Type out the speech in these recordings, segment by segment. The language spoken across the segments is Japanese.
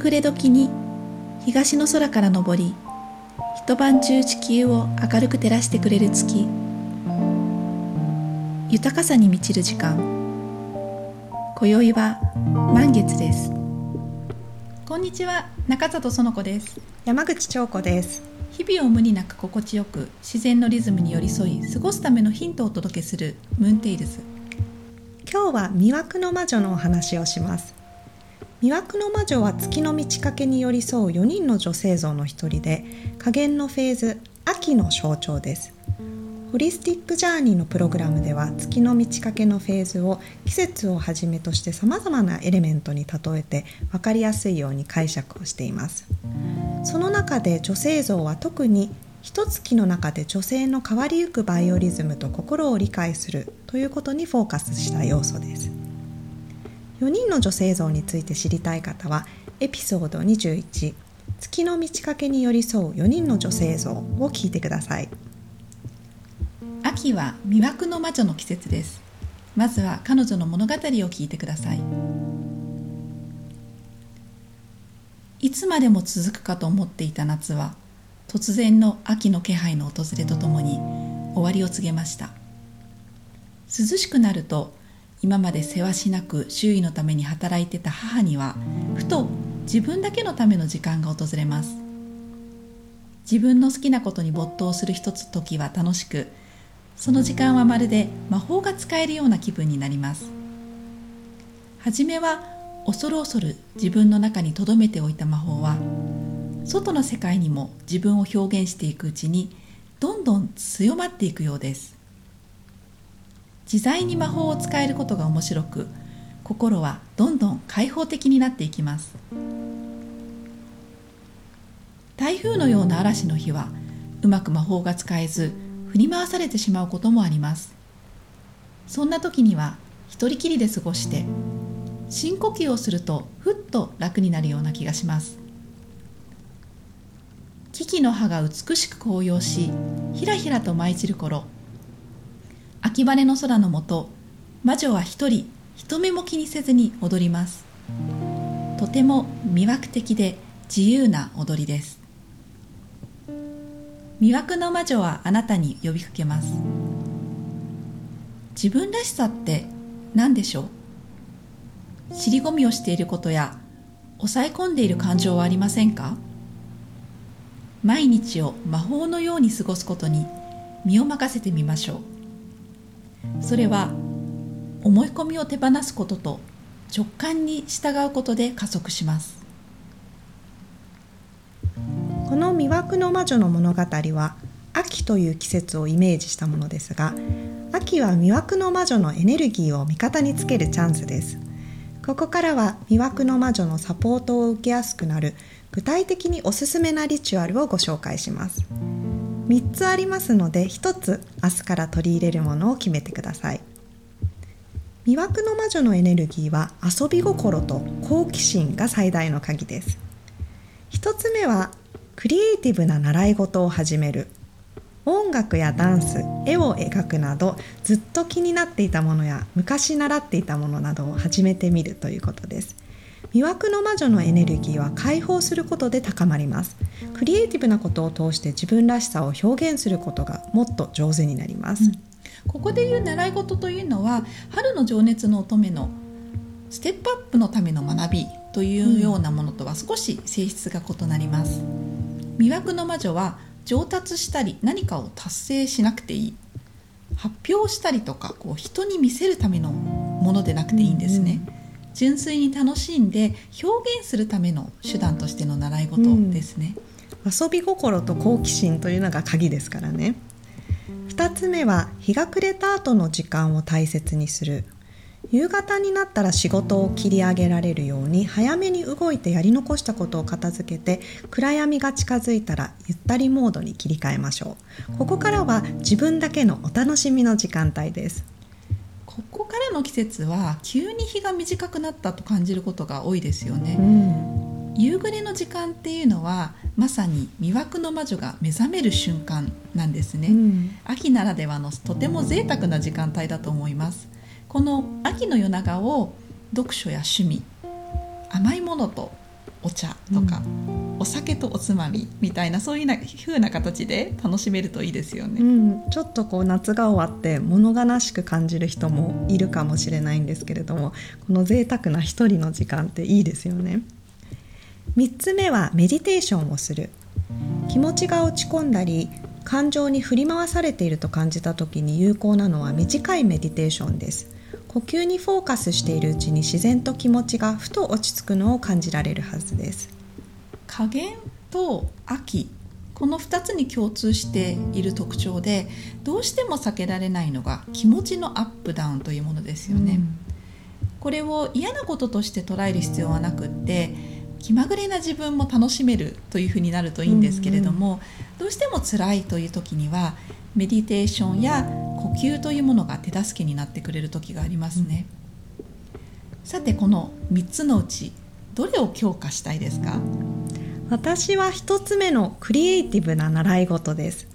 夕暮れ時に東の空から昇り一晩中地球を明るく照らしてくれる月。豊かさに満ちる時間。今宵は満月です。こんにちは中里園子です。山口彫子です。日々を無理なく心地よく自然のリズムに寄り添い過ごすためのヒントをお届けするムーンテイルズ。今日は魅惑の魔女のお話をします魅惑の魔女は月の満ち欠けに寄り添う4人の女性像の一人で加減のフェーズ秋の象徴です。ホリスティックジャーニーのプログラムでは月の満ち欠けのフェーズを季節をはじめとしてさまざまなエレメントに例えて分かりやすいように解釈をしています。その中で女性像は特に一月の中で女性の変わりゆくバイオリズムと心を理解するということにフォーカスした要素です。4人の女性像について知りたい方はエピソード21月の満ち欠けに寄り添う4人の女性像を聞いてください。秋は魅惑の魔女の季節です。まずは彼女の物語を聞いてください。いつまでも続くかと思っていた夏は突然の秋の気配の訪れとともに終わりを告げました。涼しくなると今までせわしなく周囲のために働いてた母にはふと自分だけのための時間が訪れます。自分の好きなことに没頭する一つ時は楽しくその時間はまるで魔法が使えるような気分になります。はじめは恐る恐る自分の中に留めておいた魔法は外の世界にも自分を表現していくうちにどんどん強まっていくようです。自在に魔法を使えることが面白く心はどんどん開放的になっていきます。台風のような嵐の日はうまく魔法が使えず振り回されてしまうこともあります。そんな時には一人きりで過ごして深呼吸をするとふっと楽になるような気がします。木々の葉が美しく紅葉しひらひらと舞い散る頃秋晴れの空の下魔女は一人人目も気にせずに踊ります。とても魅惑的で自由な踊りです。魅惑の魔女はあなたに呼びかけます。自分らしさって何でしょう？尻込みをしていることや抑え込んでいる感情はありませんか？毎日を魔法のように過ごすことに身を任せてみましょう。それは思い込みを手放すことと直感に従うことで加速します。この魅惑の魔女の物語は秋という季節をイメージしたものですが秋は魅惑の魔女のエネルギーを味方につけるチャンスです。ここからは魅惑の魔女のサポートを受けやすくなる具体的におすすめなリチュアルをご紹介します。3つありますので1つ明日から取り入れるものを決めてください。魅惑の魔女のエネルギーは遊び心と好奇心が最大の鍵です。1つ目はクリエイティブな習い事を始める。音楽やダンス絵を描くなどずっと気になっていたものや昔習っていたものなどを始めてみるということです。魅惑の魔女のエネルギーは解放することで高まります。クリエイティブなことを通して自分らしさを表現することがもっと上手になります、うん、ここでいう習い事というのは春の情熱の乙女のステップアップのための学びというようなものとは少し性質が異なります、魅惑の魔女は上達したり何かを達成しなくていい。発表したりとかこう人に見せるためのものでなくていいんですね、うんうん純粋に楽しんで表現するための手段としての習い事ですね、うん、遊び心と好奇心というのが鍵ですからね。2つ目は日が暮れた後の時間を大切にする。夕方になったら仕事を切り上げられるように早めに動いてやり残したことを片付けて暗闇が近づいたらゆったりモードに切り替えましょう。ここからは自分だけのお楽しみの時間帯です。ここからの季節は急に日が短くなったと感じることが多いですよね、うん、夕暮れの時間っていうのはまさに魅惑の魔女が目覚める瞬間なんですね、うん、秋ならではのとても贅沢な時間帯だと思います。この秋の夜長を読書や趣味甘いものとお茶とか、お酒とおつまみみたいなそういうな風な形で楽しめるといいですよね。うん、ちょっとこう夏が終わって物悲しく感じる人もいるかもしれないんですけれどもこの贅沢な一人の時間っていいですよね。3つ目はメディテーションをする気持ちが落ち込んだり感情に振り回されていると感じた時に有効なのは短いメディテーションです呼吸にフォーカスしているうちに自然と気持ちがふと落ち着くのを感じられるはずです加減と秋この2つに共通している特徴でどうしても避けられないのが気持ちのアップダウンというものですよね、うん、これを嫌なこととして捉える必要はなくって気まぐれな自分も楽しめるというふうになるといいんですけれども、うんうん、どうしても辛いという時にはメディテーションや呼吸というものが手助けになってくれる時がありますね、うん、さてこの3つのうちどれを強化したいですか？私は1つ目のクリエイティブな習い事です。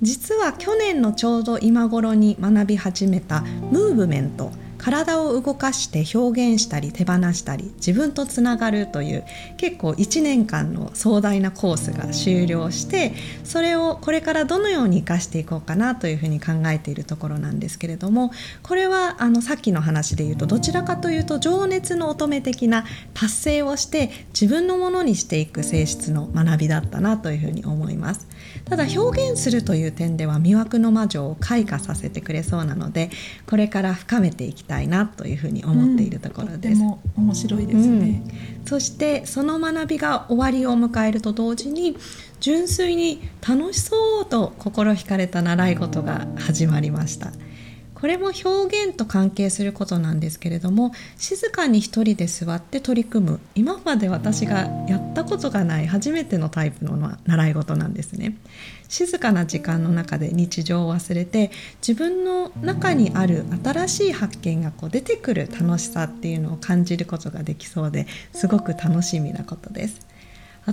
実は去年のちょうど今頃に学び始めたムーブメント。体を動かして表現したり手放したり自分とつながるという結構1年間の壮大なコースが終了してそれをこれからどのように生かしていこうかなというふうに考えているところなんですけれどもこれはあのさっきの話で言うとどちらかというと情熱の乙女的な達成をして自分のものにしていく性質の学びだったなというふうに思います。ただ表現するという点では魅惑の魔女を開花させてくれそうなのでこれから深めていきたいなというふうに思っているところです。うん、面白いですね、うん、そしてその学びが終わりを迎えると同時に純粋に楽しそうと心惹かれた習い事が始まりました。これも表現と関係することなんですけれども静かに一人で座って取り組む。今まで私がやったことがない初めてのタイプの習い事なんですね。静かな時間の中で日常を忘れて自分の中にある新しい発見がこう出てくる楽しさっていうのを感じることができそうですごく楽しみなことです。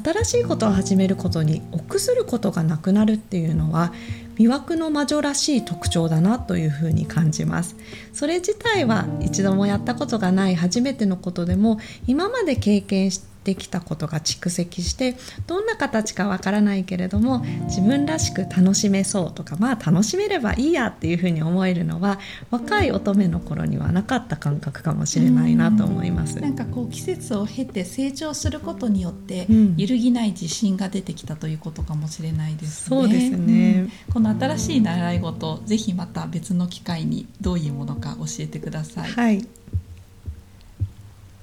新しいことを始めることに臆することがなくなるっていうのは魅惑の魔女らしい特徴だなというふうに感じます。それ自体は一度もやったことがない初めてのことでも今まで経験してできたことが蓄積してどんな形かわからないけれども自分らしく楽しめそうとかまあ楽しめればいいやっていうふうに思えるのは若い乙女の頃にはなかった感覚かもしれないなと思います。なんかこう季節を経て成長することによって揺るぎない自信が出てきたということかもしれないですね。そうですね、うん、この新しい習い事ぜひまた別の機会にどういうものか教えてください。はい、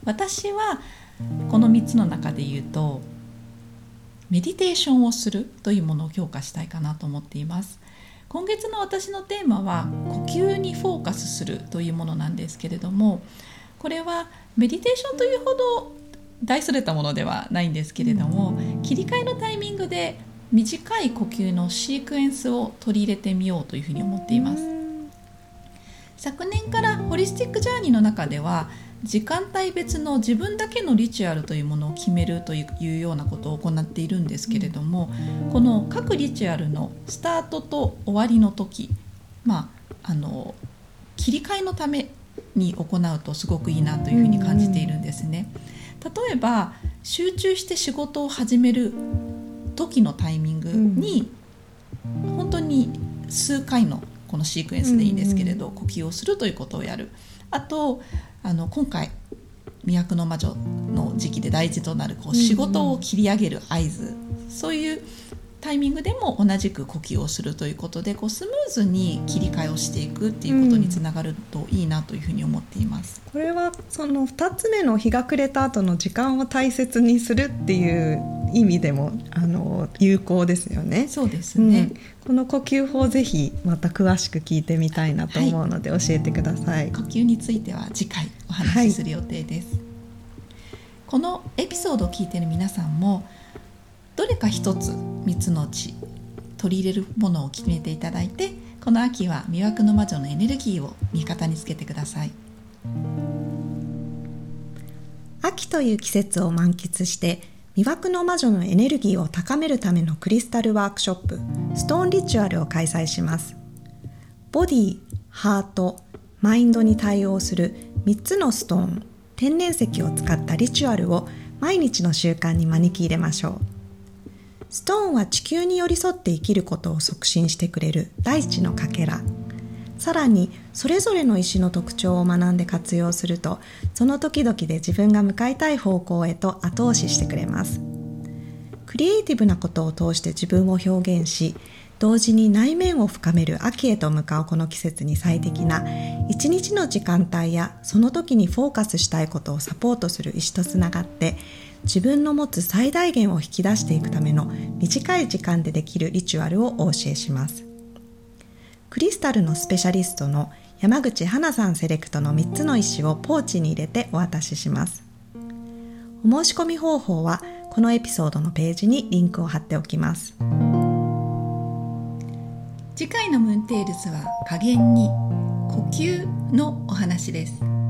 私はこの3つの中で言うとメディテーションをするというものを強化したいかなと思っています。今月の私のテーマは呼吸にフォーカスするというものなんですけれどもこれはメディテーションというほど大それたものではないんですけれども切り替えのタイミングで短い呼吸のシークエンスを取り入れてみようというふうに思っています。昨年からホリスティックジャーニーの中では時間帯別の自分だけのリチュアルというものを決めるというようなことを行っているんですけれどもこの各リチュアルのスタートと終わりの時まああの切り替えのために行うとすごくいいなというふうに感じているんですね。例えば集中して仕事を始める時のタイミングに、本当に数回のこのシークエンスでいいんですけれど、呼吸をするということをやる。あとあの今回「魅惑の魔女」の時期で大事となるこう仕事を切り上げる合図、そういうタイミングでも同じく呼吸をするということでこうスムーズに切り替えをしていくっていうことにつながるといいなというふうに思っています。これはその2つ目の日が暮れた後の時間を大切にするっていう意味でもあの有効ですよね。そうですね、うん、この呼吸法ぜひまた詳しく聞いてみたいなと思うので教えてください。はい、呼吸については次回お話しする予定です。はい、このエピソードを聞いている皆さんもどれか一つ3つのうち取り入れるものを決めていただいてこの秋は魅惑の魔女のエネルギーを味方につけてください。秋という季節を満喫して魅惑の魔女のエネルギーを高めるためのクリスタルワークショップストーンリチュアルを開催します。ボディ、ハート、マインドに対応する3つのストーン天然石を使ったリチュアルを毎日の習慣に招き入れましょう。ストーンは地球に寄り添って生きることを促進してくれる大地のかけら。さらにそれぞれの石の特徴を学んで活用するとその時々で自分が向かいたい方向へと後押ししてくれます。クリエイティブなことを通して自分を表現し同時に内面を深める秋へと向かうこの季節に最適な一日の時間帯やその時にフォーカスしたいことをサポートする石とつながって自分の持つ最大限を引き出していくための短い時間でできるリチュアルをお教えします。クリスタルのスペシャリストの山口花さんセレクトの3つの石をポーチに入れてお渡しします。お申し込み方法はこのエピソードのページにリンクを貼っておきます。次回のムーンテールズは下弦に呼吸のお話です。